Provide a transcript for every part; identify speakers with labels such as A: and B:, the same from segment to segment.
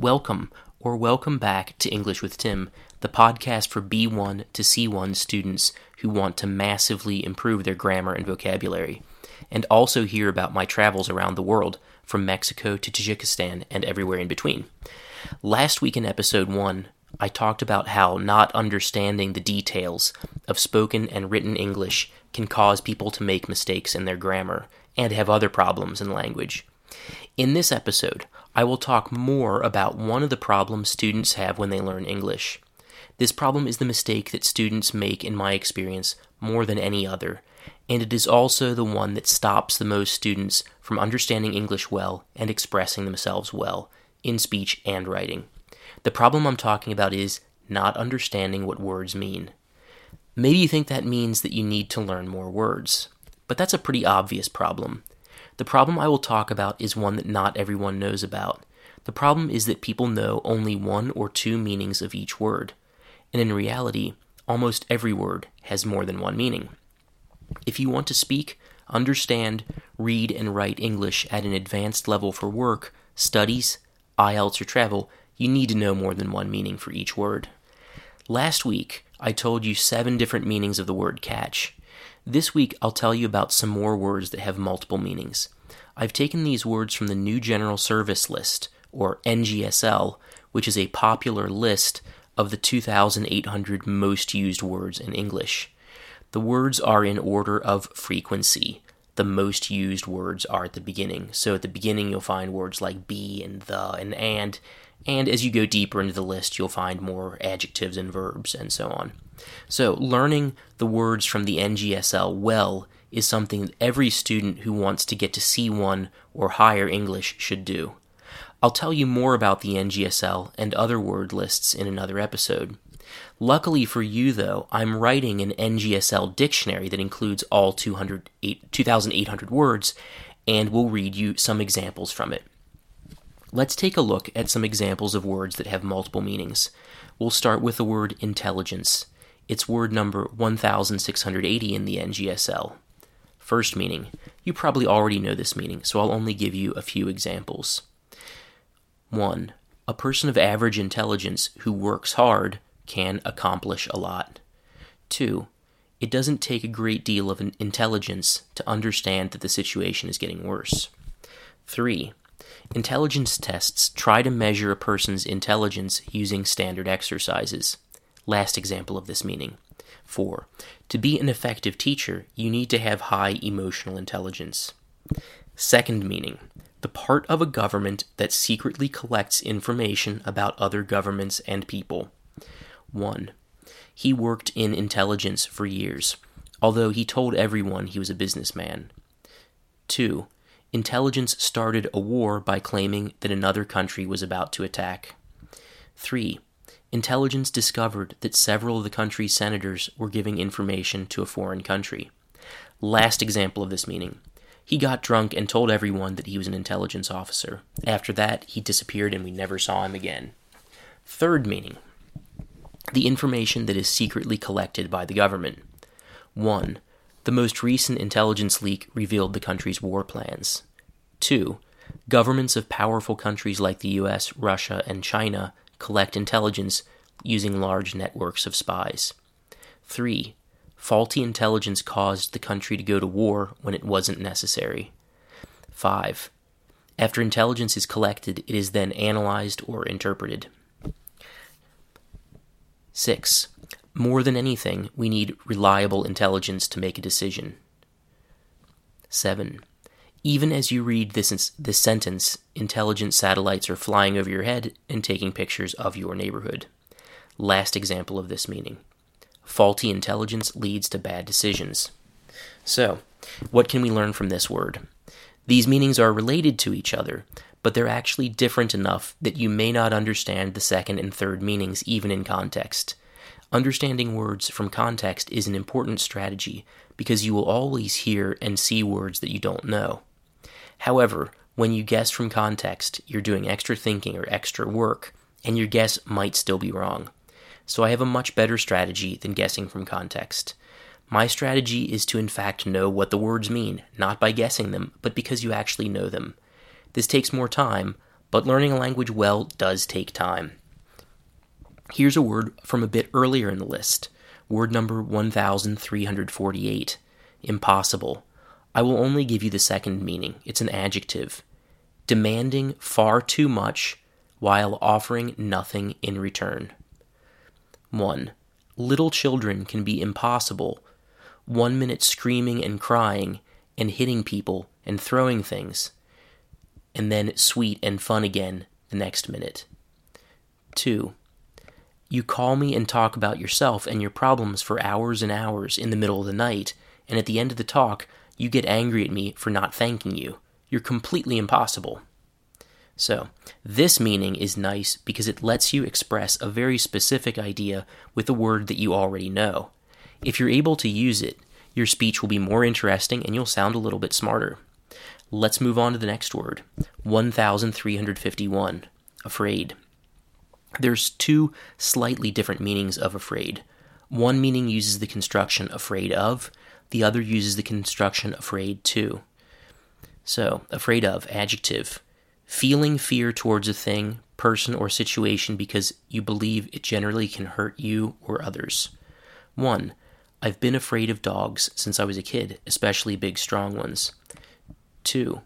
A: Welcome or welcome back to English with Tim, the podcast for B1 to C1 students who want to massively improve their grammar and vocabulary, and also hear about my travels around the world, from Mexico to Tajikistan and everywhere in between. Last week in episode 1, I talked about how not understanding the details of spoken and written English can cause people to make mistakes in their grammar and have other problems in language. In this episode, I will talk more about one of the problems students have when they learn English. This problem is the mistake that students make, in my experience, more than any other, and it is also the one that stops the most students from understanding English well and expressing themselves well in speech and writing. The problem I'm talking about is not understanding what words mean. Maybe you think that means that you need to learn more words, but that's a pretty obvious problem. The problem I will talk about is one that not everyone knows about. The problem is that people know only one or two meanings of each word, and in reality, almost every word has more than one meaning. If you want to speak, understand, read, and write English at an advanced level for work, studies, IELTS, or travel, you need to know more than one meaning for each word. Last week, I told you seven different meanings of the word catch. This week, I'll tell you about some more words that have multiple meanings. I've taken these words from the New General Service List, or NGSL, which is a popular list of the 2,800 most used words in English. The words are in order of frequency. The most used words are at the beginning. So at the beginning, you'll find words like be and the and and, and as you go deeper into the list, you'll find more adjectives and verbs and so on. So, learning the words from the NGSL well is something that every student who wants to get to C1 or higher English should do. I'll tell you more about the NGSL and other word lists in another episode. Luckily for you, though, I'm writing an NGSL dictionary that includes all 2,800 words, and will read you some examples from it. Let's take a look at some examples of words that have multiple meanings. We'll start with the word intelligence. It's word number 1680 in the NGSL. First meaning. You probably already know this meaning, so I'll only give you a few examples. 1. A person of average intelligence who works hard can accomplish a lot. 2. It doesn't take a great deal of intelligence to understand that the situation is getting worse. 3. Intelligence tests try to measure a person's intelligence using standard exercises. Last example of this meaning. 4. To be an effective teacher, you need to have high emotional intelligence. Second meaning. The part of a government that secretly collects information about other governments and people. 1. He worked in intelligence for years, although he told everyone he was a businessman. 2 intelligence started a war by claiming that another country was about to attack. 3. Intelligence discovered that several of the country's senators were giving information to a foreign country. Last example of this meaning. He got drunk and told everyone that he was an intelligence officer. After that, he disappeared and we never saw him again. Third meaning. The information that is secretly collected by the government. 1. The most recent intelligence leak revealed the country's war plans. 2. Governments of powerful countries like the US, Russia, and China collect intelligence using large networks of spies. 3. Faulty intelligence caused the country to go to war when it wasn't necessary. 5. After intelligence is collected, it is then analyzed or interpreted. 6. More than anything, we need reliable intelligence to make a decision. 7. Even as you read this, this sentence, intelligent satellites are flying over your head and taking pictures of your neighborhood. Last example of this meaning. Faulty intelligence leads to bad decisions. So, what can we learn from this word? These meanings are related to each other, but they're actually different enough that you may not understand the second and third meanings even in context. Understanding words from context is an important strategy because you will always hear and see words that you don't know. However, when you guess from context, you're doing extra thinking or extra work, and your guess might still be wrong. So I have a much better strategy than guessing from context. My strategy is to in fact know what the words mean, not by guessing them, but because you actually know them. This takes more time, but learning a language well does take time. Here's a word from a bit earlier in the list. Word number 1348 impossible. I will only give you the second meaning. It's an adjective. Demanding far too much while offering nothing in return. 1. Little children can be impossible. One minute screaming and crying and hitting people and throwing things, and then sweet and fun again the next minute. 2. You call me and talk about yourself and your problems for hours and hours in the middle of the night, and at the end of the talk, you get angry at me for not thanking you. You're completely impossible. So, this meaning is nice because it lets you express a very specific idea with a word that you already know. If you're able to use it, your speech will be more interesting and you'll sound a little bit smarter. Let's move on to the next word 1351 afraid. There's two slightly different meanings of afraid. One meaning uses the construction afraid of, the other uses the construction afraid to. So, afraid of, adjective feeling fear towards a thing, person, or situation because you believe it generally can hurt you or others. 1. I've been afraid of dogs since I was a kid, especially big, strong ones. 2.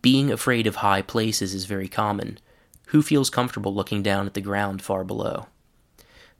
A: Being afraid of high places is very common. Who feels comfortable looking down at the ground far below?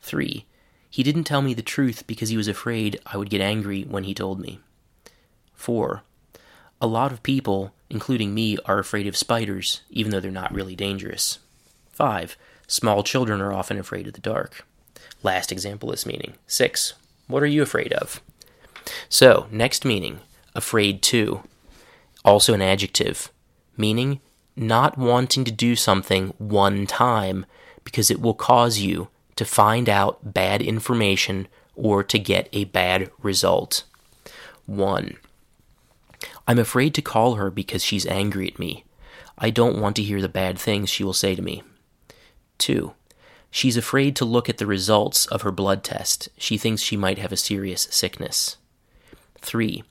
A: 3. He didn't tell me the truth because he was afraid I would get angry when he told me. 4. A lot of people including me, are afraid of spiders, even though they're not really dangerous. 5. Small children are often afraid of the dark. Last example is meaning. 6. What are you afraid of? So, next meaning, afraid to. Also an adjective, meaning not wanting to do something one time because it will cause you to find out bad information or to get a bad result. 1. I'm afraid to call her because she's angry at me. I don't want to hear the bad things she will say to me. 2. She's afraid to look at the results of her blood test. She thinks she might have a serious sickness. 3.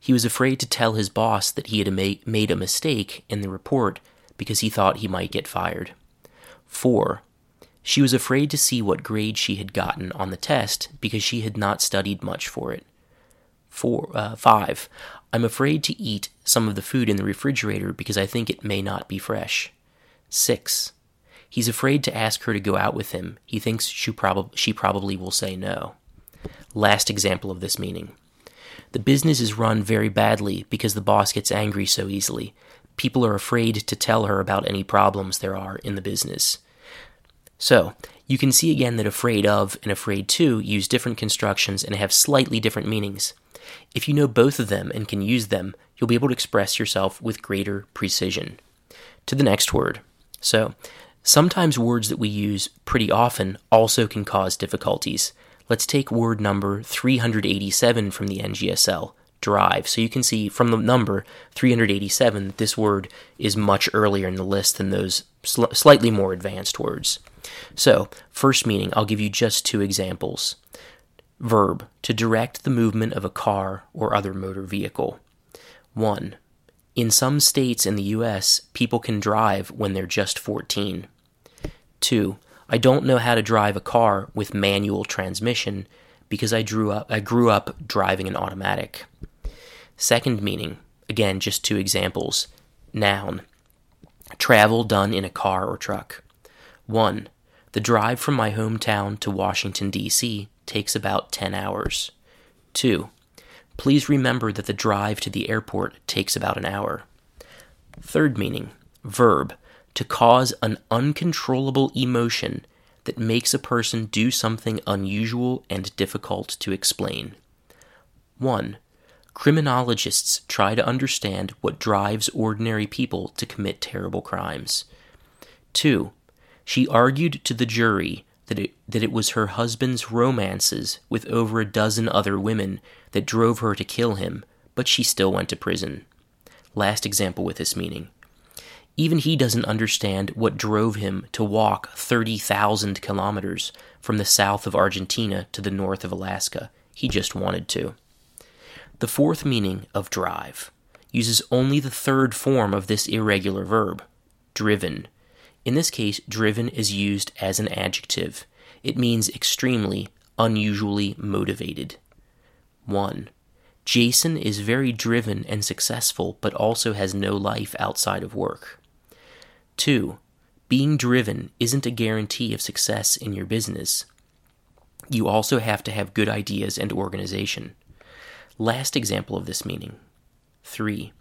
A: He was afraid to tell his boss that he had made a mistake in the report because he thought he might get fired. 4. She was afraid to see what grade she had gotten on the test because she had not studied much for it. Four, uh, 5. I'm afraid to eat some of the food in the refrigerator because I think it may not be fresh. 6. He's afraid to ask her to go out with him. He thinks she, prob- she probably will say no. Last example of this meaning. The business is run very badly because the boss gets angry so easily. People are afraid to tell her about any problems there are in the business. So, you can see again that afraid of and afraid to use different constructions and have slightly different meanings. If you know both of them and can use them, you'll be able to express yourself with greater precision. To the next word. So, sometimes words that we use pretty often also can cause difficulties. Let's take word number 387 from the NGSL, drive. So you can see from the number 387 that this word is much earlier in the list than those sl- slightly more advanced words. So, first meaning, I'll give you just two examples. Verb, to direct the movement of a car or other motor vehicle. 1. In some states in the U.S., people can drive when they're just 14. 2. I don't know how to drive a car with manual transmission because I, drew up, I grew up driving an automatic. Second meaning, again, just two examples. Noun, travel done in a car or truck. 1. The drive from my hometown to Washington, D.C takes about 10 hours. 2. Please remember that the drive to the airport takes about an hour. Third meaning, verb, to cause an uncontrollable emotion that makes a person do something unusual and difficult to explain. 1. Criminologists try to understand what drives ordinary people to commit terrible crimes. 2. She argued to the jury that it, that it was her husband's romances with over a dozen other women that drove her to kill him, but she still went to prison. Last example with this meaning. Even he doesn't understand what drove him to walk 30,000 kilometers from the south of Argentina to the north of Alaska. He just wanted to. The fourth meaning of drive uses only the third form of this irregular verb, driven, In this case, driven is used as an adjective. It means extremely, unusually motivated. 1. Jason is very driven and successful, but also has no life outside of work. 2. Being driven isn't a guarantee of success in your business. You also have to have good ideas and organization. Last example of this meaning. 3.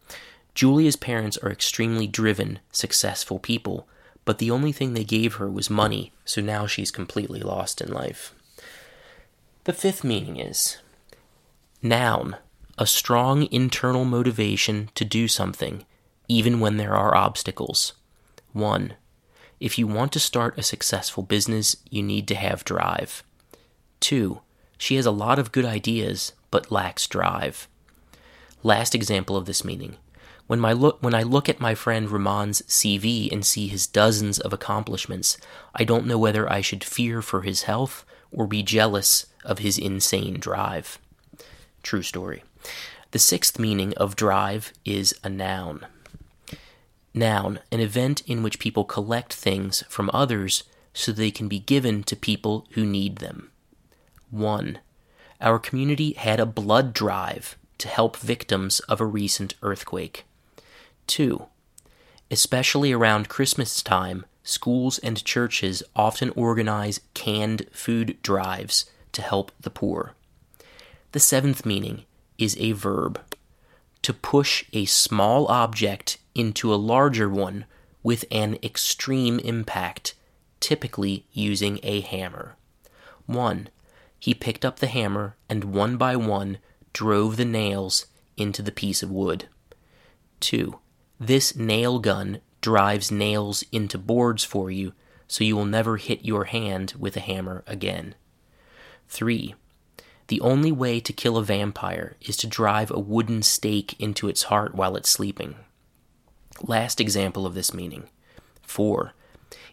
A: Julia's parents are extremely driven, successful people, but the only thing they gave her was money, so now she's completely lost in life. The fifth meaning is noun, a strong internal motivation to do something, even when there are obstacles. 1. If you want to start a successful business, you need to have drive. 2. She has a lot of good ideas, but lacks drive. Last example of this meaning. When, my look, when I look at my friend Ramon's CV and see his dozens of accomplishments, I don't know whether I should fear for his health or be jealous of his insane drive. True story. The sixth meaning of drive is a noun. Noun, an event in which people collect things from others so they can be given to people who need them. 1. Our community had a blood drive to help victims of a recent earthquake. 2. Especially around Christmas time, schools and churches often organize canned food drives to help the poor. The seventh meaning is a verb to push a small object into a larger one with an extreme impact, typically using a hammer. 1. He picked up the hammer and one by one drove the nails into the piece of wood. 2. This nail gun drives nails into boards for you so you will never hit your hand with a hammer again. 3. The only way to kill a vampire is to drive a wooden stake into its heart while it's sleeping. Last example of this meaning. 4.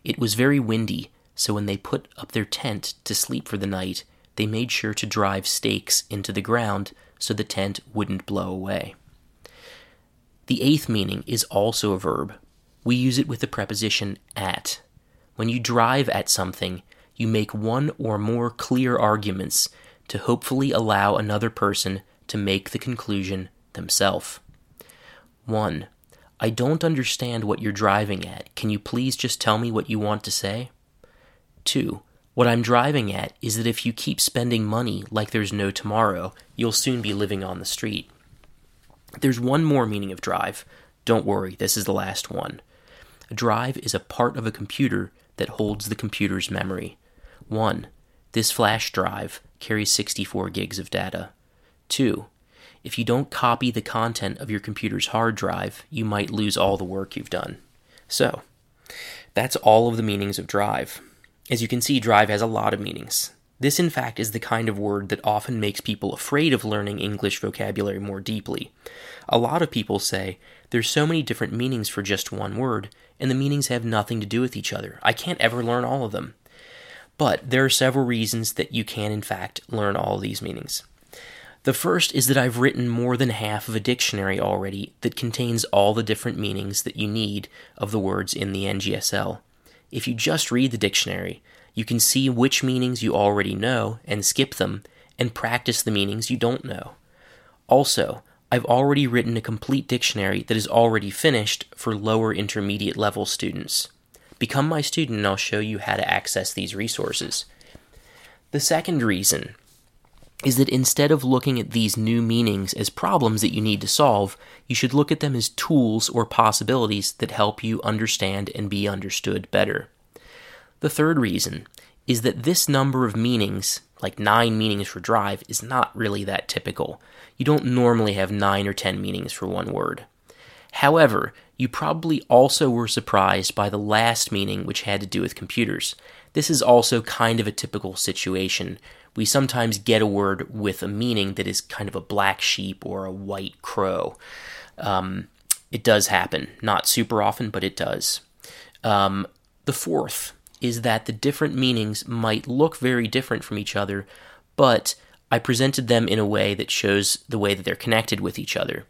A: It was very windy, so when they put up their tent to sleep for the night, they made sure to drive stakes into the ground so the tent wouldn't blow away. The eighth meaning is also a verb. We use it with the preposition at. When you drive at something, you make one or more clear arguments to hopefully allow another person to make the conclusion themselves. 1. I don't understand what you're driving at. Can you please just tell me what you want to say? 2. What I'm driving at is that if you keep spending money like there's no tomorrow, you'll soon be living on the street. There's one more meaning of drive. Don't worry, this is the last one. A drive is a part of a computer that holds the computer's memory. 1. This flash drive carries 64 gigs of data. 2. If you don't copy the content of your computer's hard drive, you might lose all the work you've done. So, that's all of the meanings of drive. As you can see, drive has a lot of meanings. This, in fact, is the kind of word that often makes people afraid of learning English vocabulary more deeply. A lot of people say, there's so many different meanings for just one word, and the meanings have nothing to do with each other. I can't ever learn all of them. But there are several reasons that you can, in fact, learn all these meanings. The first is that I've written more than half of a dictionary already that contains all the different meanings that you need of the words in the NGSL. If you just read the dictionary, you can see which meanings you already know and skip them, and practice the meanings you don't know. Also, I've already written a complete dictionary that is already finished for lower intermediate level students. Become my student and I'll show you how to access these resources. The second reason is that instead of looking at these new meanings as problems that you need to solve, you should look at them as tools or possibilities that help you understand and be understood better. The third reason is that this number of meanings, like nine meanings for drive, is not really that typical. You don't normally have nine or ten meanings for one word. However, you probably also were surprised by the last meaning, which had to do with computers. This is also kind of a typical situation. We sometimes get a word with a meaning that is kind of a black sheep or a white crow. Um, it does happen. Not super often, but it does. Um, the fourth is that the different meanings might look very different from each other, but I presented them in a way that shows the way that they're connected with each other.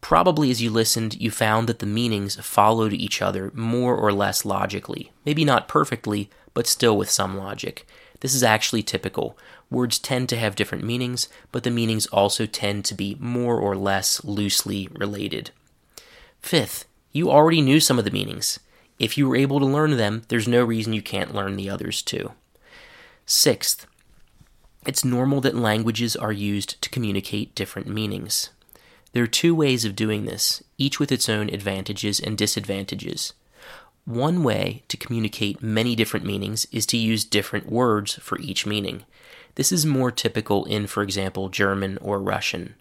A: Probably as you listened, you found that the meanings followed each other more or less logically. Maybe not perfectly, but still with some logic. This is actually typical. Words tend to have different meanings, but the meanings also tend to be more or less loosely related. Fifth, you already knew some of the meanings. If you were able to learn them, there's no reason you can't learn the others too. Sixth, it's normal that languages are used to communicate different meanings. There are two ways of doing this, each with its own advantages and disadvantages. One way to communicate many different meanings is to use different words for each meaning. This is more typical in, for example, German or Russian.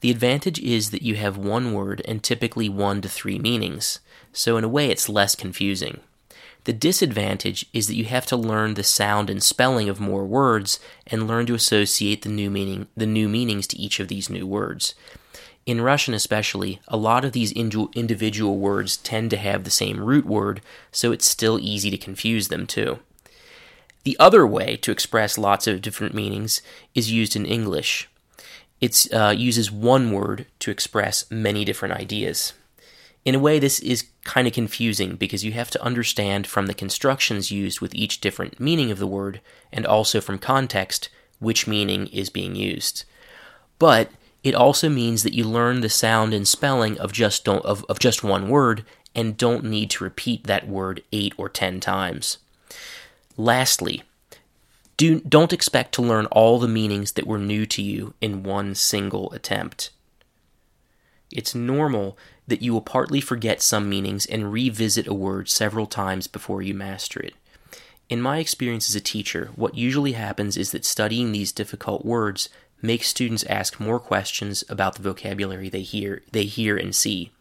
A: The advantage is that you have one word and typically one to three meanings, so in a way it's less confusing. The disadvantage is that you have to learn the sound and spelling of more words and learn to associate the new meaning the new meanings to each of these new words. In Russian, especially, a lot of these individual words tend to have the same root word, so it's still easy to confuse them too. The other way to express lots of different meanings is used in English. It uh, uses one word to express many different ideas. In a way, this is kind of confusing because you have to understand from the constructions used with each different meaning of the word and also from context which meaning is being used. But it also means that you learn the sound and spelling of just of, of just one word and don't need to repeat that word 8 or 10 times. Lastly, do, don't expect to learn all the meanings that were new to you in one single attempt. It's normal that you will partly forget some meanings and revisit a word several times before you master it. In my experience as a teacher, what usually happens is that studying these difficult words makes students ask more questions about the vocabulary they hear, they hear and see.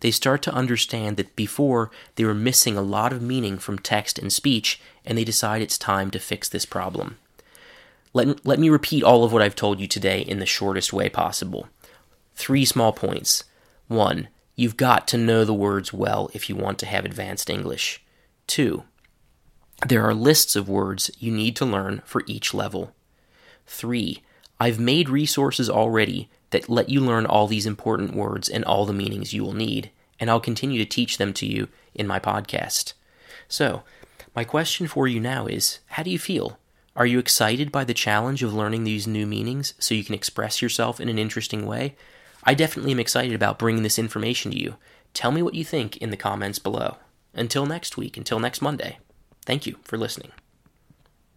A: They start to understand that before they were missing a lot of meaning from text and speech, and they decide it's time to fix this problem. Let, let me repeat all of what I've told you today in the shortest way possible. Three small points. One, you've got to know the words well if you want to have advanced English. Two, there are lists of words you need to learn for each level. Three, I've made resources already that let you learn all these important words and all the meanings you will need, and I'll continue to teach them to you in my podcast. So, my question for you now is how do you feel? Are you excited by the challenge of learning these new meanings so you can express yourself in an interesting way? I definitely am excited about bringing this information to you. Tell me what you think in the comments below. Until next week, until next Monday, thank you for listening.